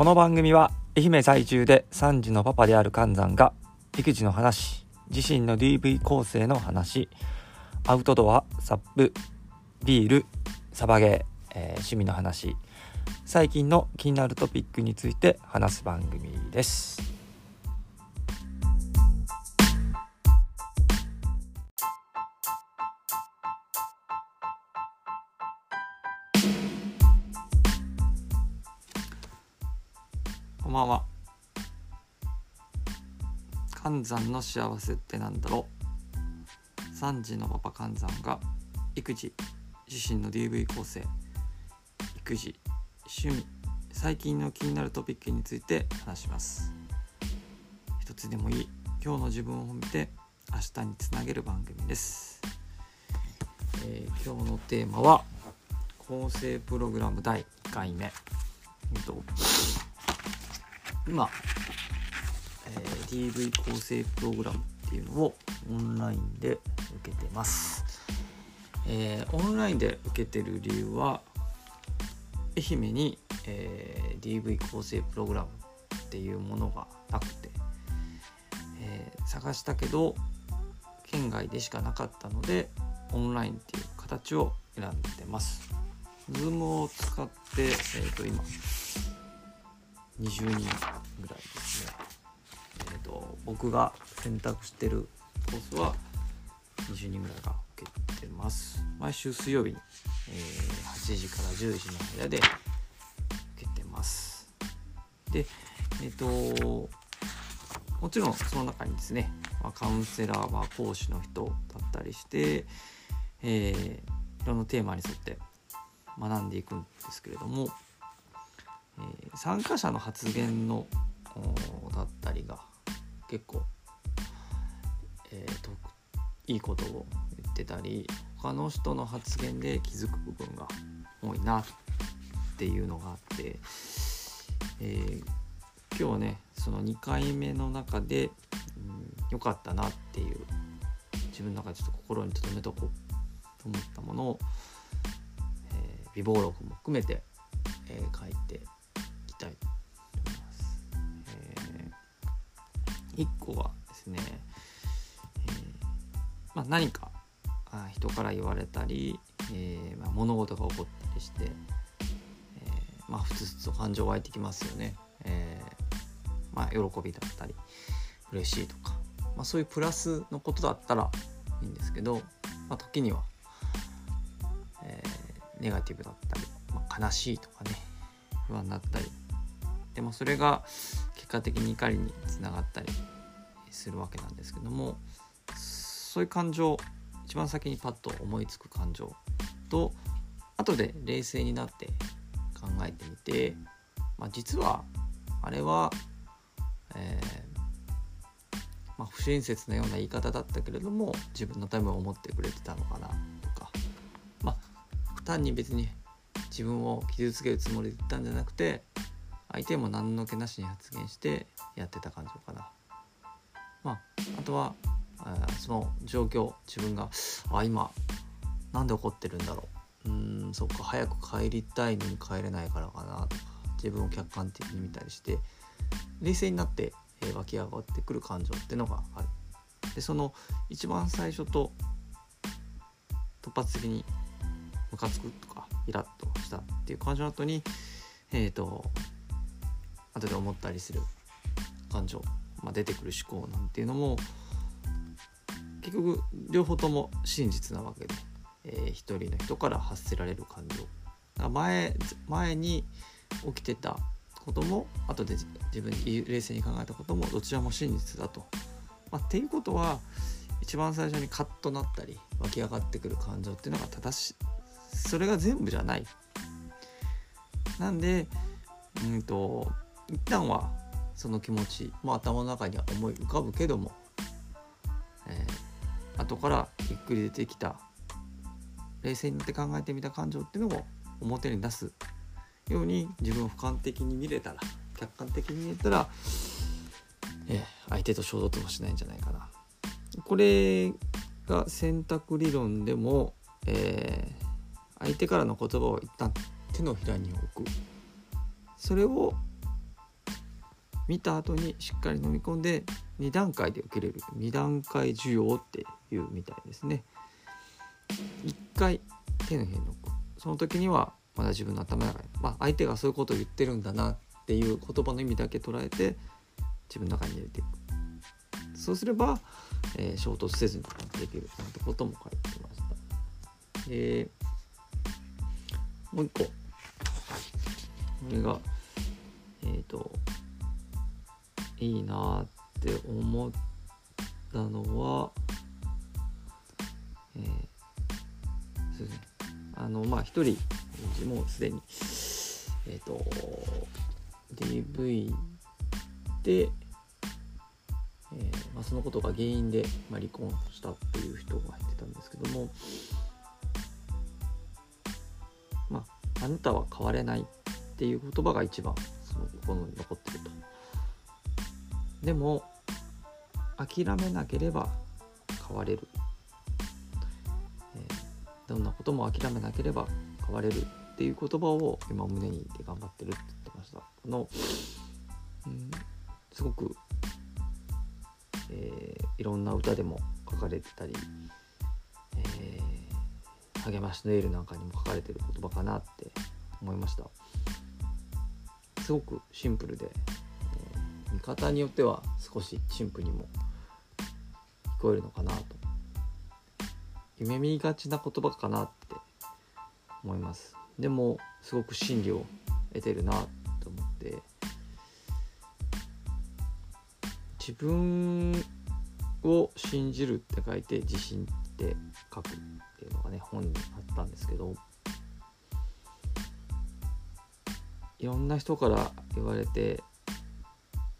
この番組は愛媛在住で3児のパパである寒山が育児の話自身の DV 構成の話アウトドアサップビールサバゲー、えー、趣味の話最近の気になるトピックについて話す番組です。こんばんは。寒山の幸せってなんだろう。3児のパパ寒山が育児自身の DV 構成。育児趣味。最近の気になるトピックについて話します。一つでもいい。今日の自分を褒めて明日につなげる番組です、えー、今日のテーマは構成プログラム第1回目、えっと、今、えー、DV 構成プログラムっていうのをオンラインで受けてます、えー、オンラインで受けてる理由は愛媛に、えー、DV 構成プログラムっていうものがなくて、えー、探したけど県外でしかなかったのでオンラインっていう形を選んでます。Zoom を使って、えー、と今20人僕が選択してるコースは20人ぐらいが受けてます。毎週水曜日に、えー、8時から10時の間で受けてます。でえっ、ー、ともちろんその中にですね、ま、カウンセラー、まあ、講師の人だったりして、えー、いろんなテーマに沿って学んでいくんですけれども、えー、参加者の発言のだったりが結構、えー、といいことを言ってたり他の人の発言で気づく部分が多いなっていうのがあって、えー、今日はねその2回目の中で良、うん、かったなっていう自分の中でちょっと心に留めとこうと思ったものを、えー、備忘録も含めて、えー、書いていきたいと1個はですねえまあ、何か人から言われたり、えーまあ、物事が起こったりして、えー、まあふつふつと感情湧いてきますよね。え、まあ、喜びだったり嬉しいとか、まあ、そういうプラスのことだったらいいんですけど、まあ、時には、え、ネガティブだったり、まあ、悲しいとかね不安だったりでもそれが結果的に怒りにつながったりするわけなんですけどもそういう感情一番先にパッと思いつく感情と後で冷静になって考えてみて、まあ、実はあれは、えー、まあ、不親切なような言い方だったけれども自分のためを思ってくれてたのかなとかまあ単に別に自分を傷つけるつもりで言ったんじゃなくて相手も何の気なしに発言してやってた感情かな。まあ、あとはその状況自分があ今なんで怒ってるんだろううんそっか早く帰りたいのに帰れないからかなとか自分を客観的に見たりして冷静になって、えー、湧き上がってくる感情っていうのがある。でその一番最初と突発的にムカつくとかイラッとしたっていう感情の後にえっ、ー、と後で思ったりする感情、まあ、出てくる思考なんていうのも結局両方とも真実なわけで、えー、一人の人から発せられる感情前前に起きてたことも後で自分に冷静に考えたこともどちらも真実だと。まあ、っていうことは一番最初にカッとなったり湧き上がってくる感情っていうのが正しいそれが全部じゃない。なんでうんと一旦はその気持ちも頭の中には思い浮かぶけどもえ後からゆっくり出てきた冷静になって考えてみた感情っていうのを表に出すように自分を俯瞰的に見れたら客観的に見れたら、えー、相手と衝突もしないんじゃないかな。これが選択理論でも、えー、相手からの言葉を一旦手のひらに置くそれを見た後にしっかり飲み込んで2段階で受けれる。2段階需要っていうみたいですね。1回手のひらに置くその時にはまだ自分の頭の中に、まあ、相手がそういうことを言ってるんだなっていう言葉の意味だけ捉えて自分の中に入れていく。そうすれば、えー、衝突せずにできるなんてことも書いてました。えー、もう一個。これがえっ、ー、といいなって思ったのは、えー、そうですねあのまあ一人うもうすでにえっ、ー、と DV で、えーまあ、そのことが原因で、まあ、離婚したっていう人が入ってたんですけどもまああなたは変われないっていう言葉が一番その心に残ってると。でも諦めなければ変われる、えー、どんなことも諦めなければ変われるっていう言葉を今胸にで頑張ってるって言ってました。この、うん、すごく、えー、いろんな歌でも書かれてたり、えー、励ましのエールなんかにも書かれてる言葉かなって思いました。すごくシンプルで、見方によっては少しシンプルにも聞こえるのかなと。夢見がちな言葉かなって思います。でもすごく真理を得てるなと思って。自分を信じるって書いて自信って書くっていうのがね本にあったんですけど。いろんな人から言われて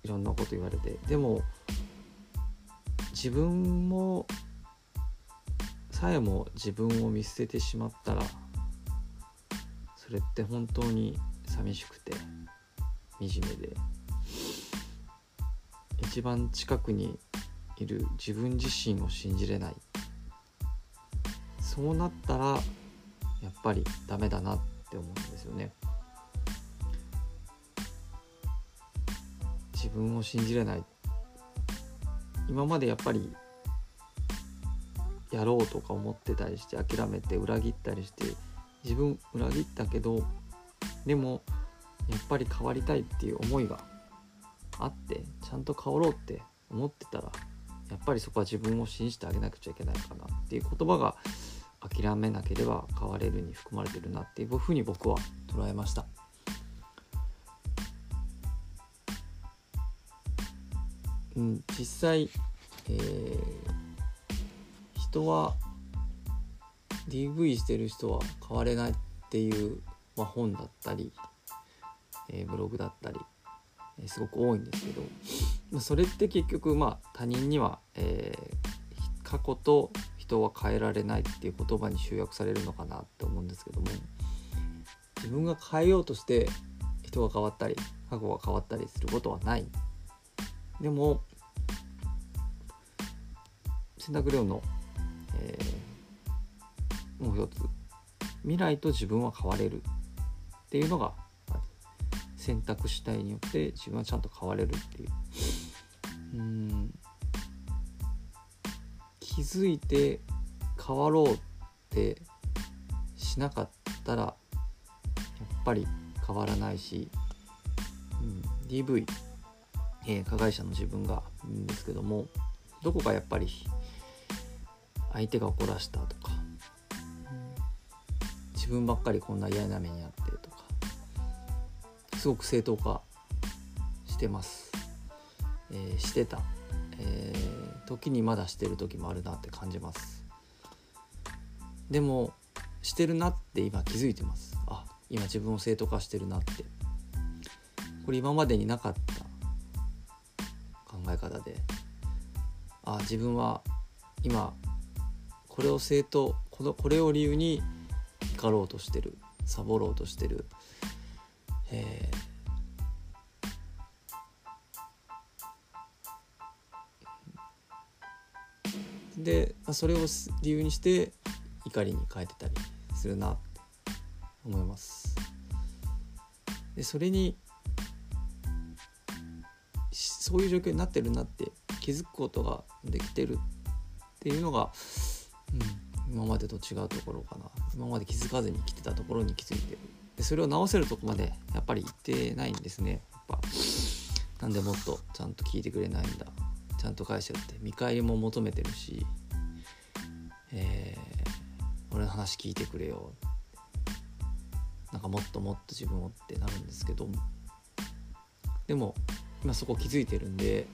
いろんなこと言われて。でも自分もさえも自分を見捨ててしまったらそれって本当に寂しくて惨めで。一番近くにいる自分自身を信じれない。そうなったらやっぱりダメだなって思うんですよね。分を信じれない今までやっぱりやろうとか思ってたりして諦めて裏切ったりして自分裏切ったけどでもやっぱり変わりたいっていう思いがあってちゃんと変わろうって思ってたらやっぱりそこは自分を信じてあげなくちゃいけないかなっていう言葉が諦めなければ変われるに含まれてるなっていうふうに僕は捉えました。うん、実際、えー、人は DV してる人は変われないっていう、まあ、本だったり、えー、ブログだったり、えー、すごく多いんですけど、まあ、それって結局まあ他人には、えー、過去と人は変えられないっていう言葉に集約されるのかなって思うんですけども自分が変えようとして人が変わったり過去が変わったりすることはない。でも選択量の、えー、もう一つ。未来と自分は変われるっていうのが選択主体によって自分はちゃんと変われるっていう。うん。気づいて変わろうってしなかったらやっぱり変わらないし、うん、DV、えー、加害者の自分がいるんですけどもどこかやっぱり相手が怒らしたとか、自分ばっかりこんな嫌な目にあってとかすごく正当化してます、えー、してた、えー、時にまだしてる時もあるなって感じます。でもしてるなって今気づいてます。あ今自分を正当化してるなって。これ今までになかったえ方で。あ自分は今これを正当このこれを理由に怒ろうとしてる。サボろうとしてる、えー、でそれを理由にして怒りに変えてたりするなって思います。でそれにそういう状況になってるなって気づくことができてるっていうのが、うん、今までと違うところかな。今まで気づかずに来てたところに気づいてるでそれを直せるとこまでやっぱり行ってないんですね。やっぱなんでもっとちゃんと聞いてくれないんだ。ちゃんと返してって見返りも求めてるし、えー、俺の話聞いてくれよ。なんかもっともっと自分をってなるんですけど。でも今そこ気づいてるんで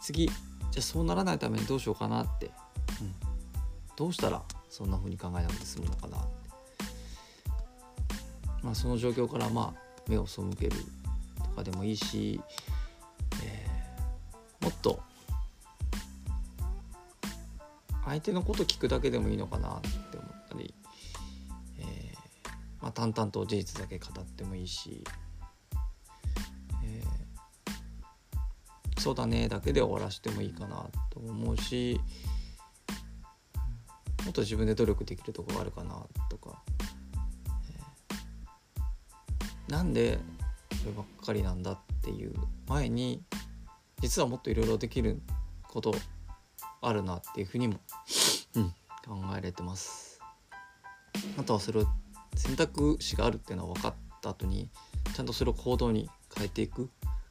次じゃあそうならないためにどうしようかなって、うん、どうしたらそんな風に考えなくて済むのかなって、まあ、その状況からまあ目を背けるとかでもいいし、えー、もっと相手のこと聞くだけでもいいのかなって思ったり、えー、まあ、淡々と事実だけ語ってもいいし、そうだねだけで終わらせてもいいかなと思うしもっと自分で努力できるとこがあるかなとか、えー、なんでそればっかりなんだっていう前に実はもっといろいろできることあるなっていうふうにも、うん、考えれてます。あとはそれを選択肢があるっていうのは分かった後にちゃんとそれを行動に変えていく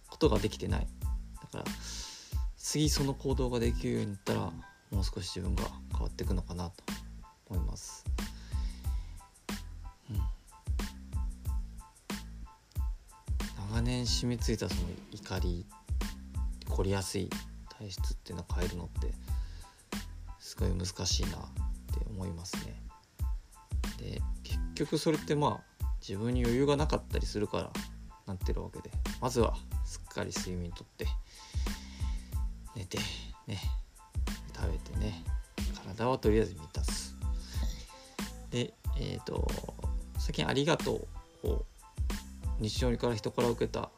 ことができてない。だから次その行動ができるようになったらもう少し自分が変わっていくのかなと思います、うん、長年染みついたその怒り凝りやすい体質っていうのを変えるのってすごい難しいなって思いますね。で結局それってまあ自分に余裕がなかったりするからなってるわけでまずはすっかり睡眠とって寝てね。食べてね。体はとりあえず満たす。でえっ、ー、と最近「ありがとう」を日常から人から受けた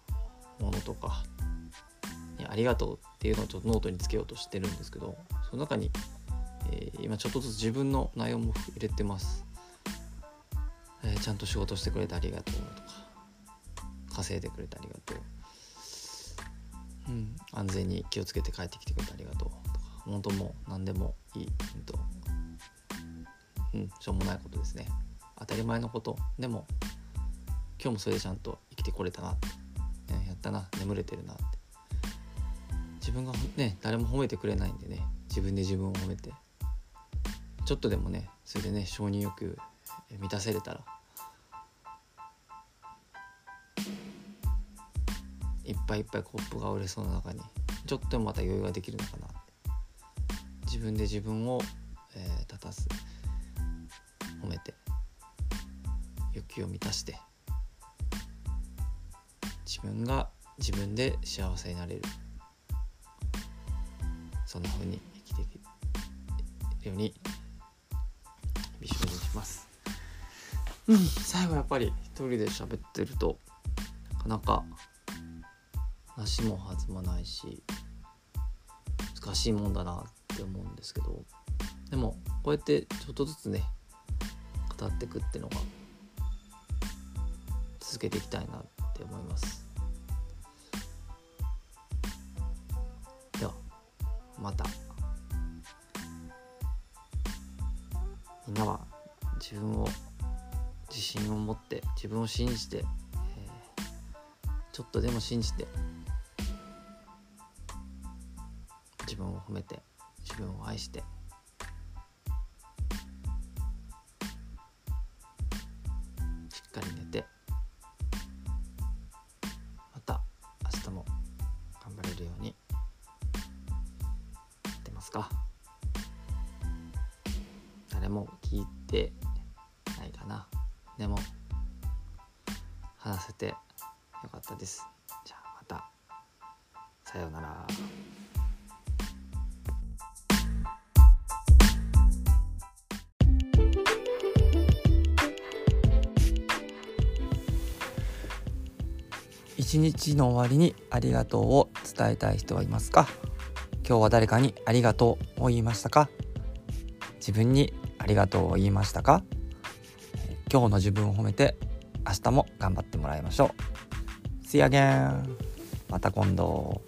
ものとかありがとうっていうのをちょっとノートにつけようとしてるんですけどその中にえー、今ちょっとずつ自分の内容も入れてます、えー、ちゃんと仕事してくれてありがとうとか稼いでくれてありがとう、安全に気をつけて帰ってきてくれてありがとう。とか本当もう何でもいい、うん。とうん、しょうもないことですね。当たり前のことでも今日もそれでちゃんと生きてこれたなって、ね、やったな。眠れてるなって。自分がね誰も褒めてくれないんでね。自分で自分を褒めて。ちょっとでもねそれでね承認欲満たせれたらいっぱいいっぱいコップが売れそうな中にちょっとまた余裕ができるのかな。自分で自分を、えー、立たす。褒めて。欲求を満たして。自分が自分で幸せになれる。そんな風に生きていけるようにします。うん最後やっぱり一人で喋ってるとなかなか話も弾まないし難しいもんだなって思うんですけどでもこうやってちょっとずつね語っていくっていうのが続けていきたいなって思います。ではまた。みんなは自分を自信を持って自分を信じて、えー、ちょっとでも信じて褒めて自分を愛して。しっかり寝て。また明日も頑張れるように。やってますか。誰も聞いてないかな。でも話せてよかったです。一日の終わりにありがとうを伝えたい人はいますか？今日は誰かにありがとうを言いましたか？自分にありがとうを言いましたか？今日の自分を褒めて明日も頑張ってもらいましょう。See you again! また今度。